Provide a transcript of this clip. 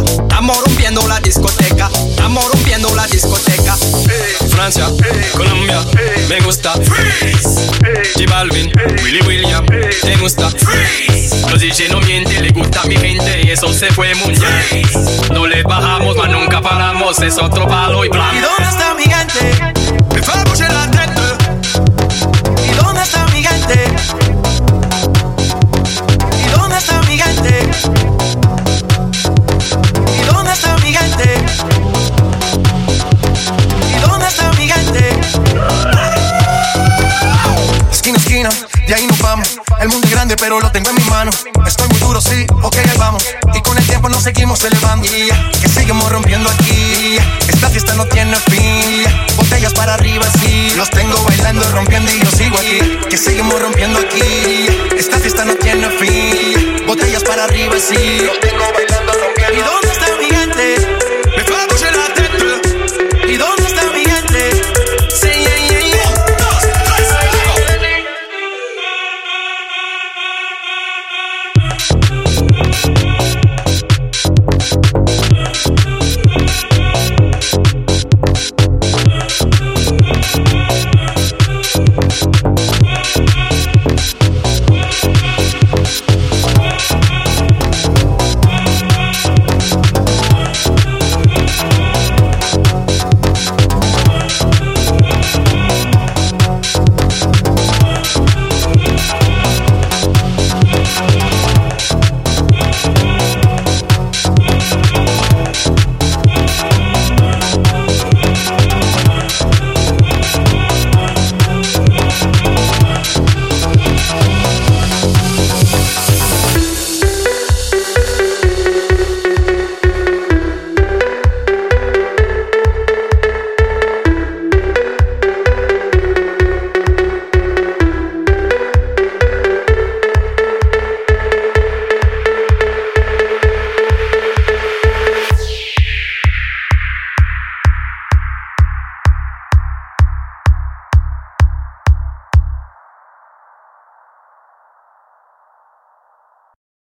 discoteca. Estamos rompiendo la discoteca. Estamos rompiendo la discoteca. Francia, Colombia, me gusta. Freeze. J Balvin, Willy William, te gusta. Freeze. Los DJ no mienten, le gusta mi gente y eso se fue mundial. No le bajamos, mas nunca paramos. Es otro palo y bla. ¿Y dónde está Miguel? De ahí nos vamos. El mundo es grande, pero lo tengo en mi mano. Estoy muy duro, sí, ok, ahí vamos. Y con el tiempo nos seguimos elevando. Y que seguimos rompiendo aquí. Esta fiesta no tiene fin. Botellas para arriba, sí. Los tengo bailando, rompiendo y yo sigo aquí. Que seguimos rompiendo aquí. Esta fiesta no tiene fin. Botellas para arriba, sí. Los tengo bailando.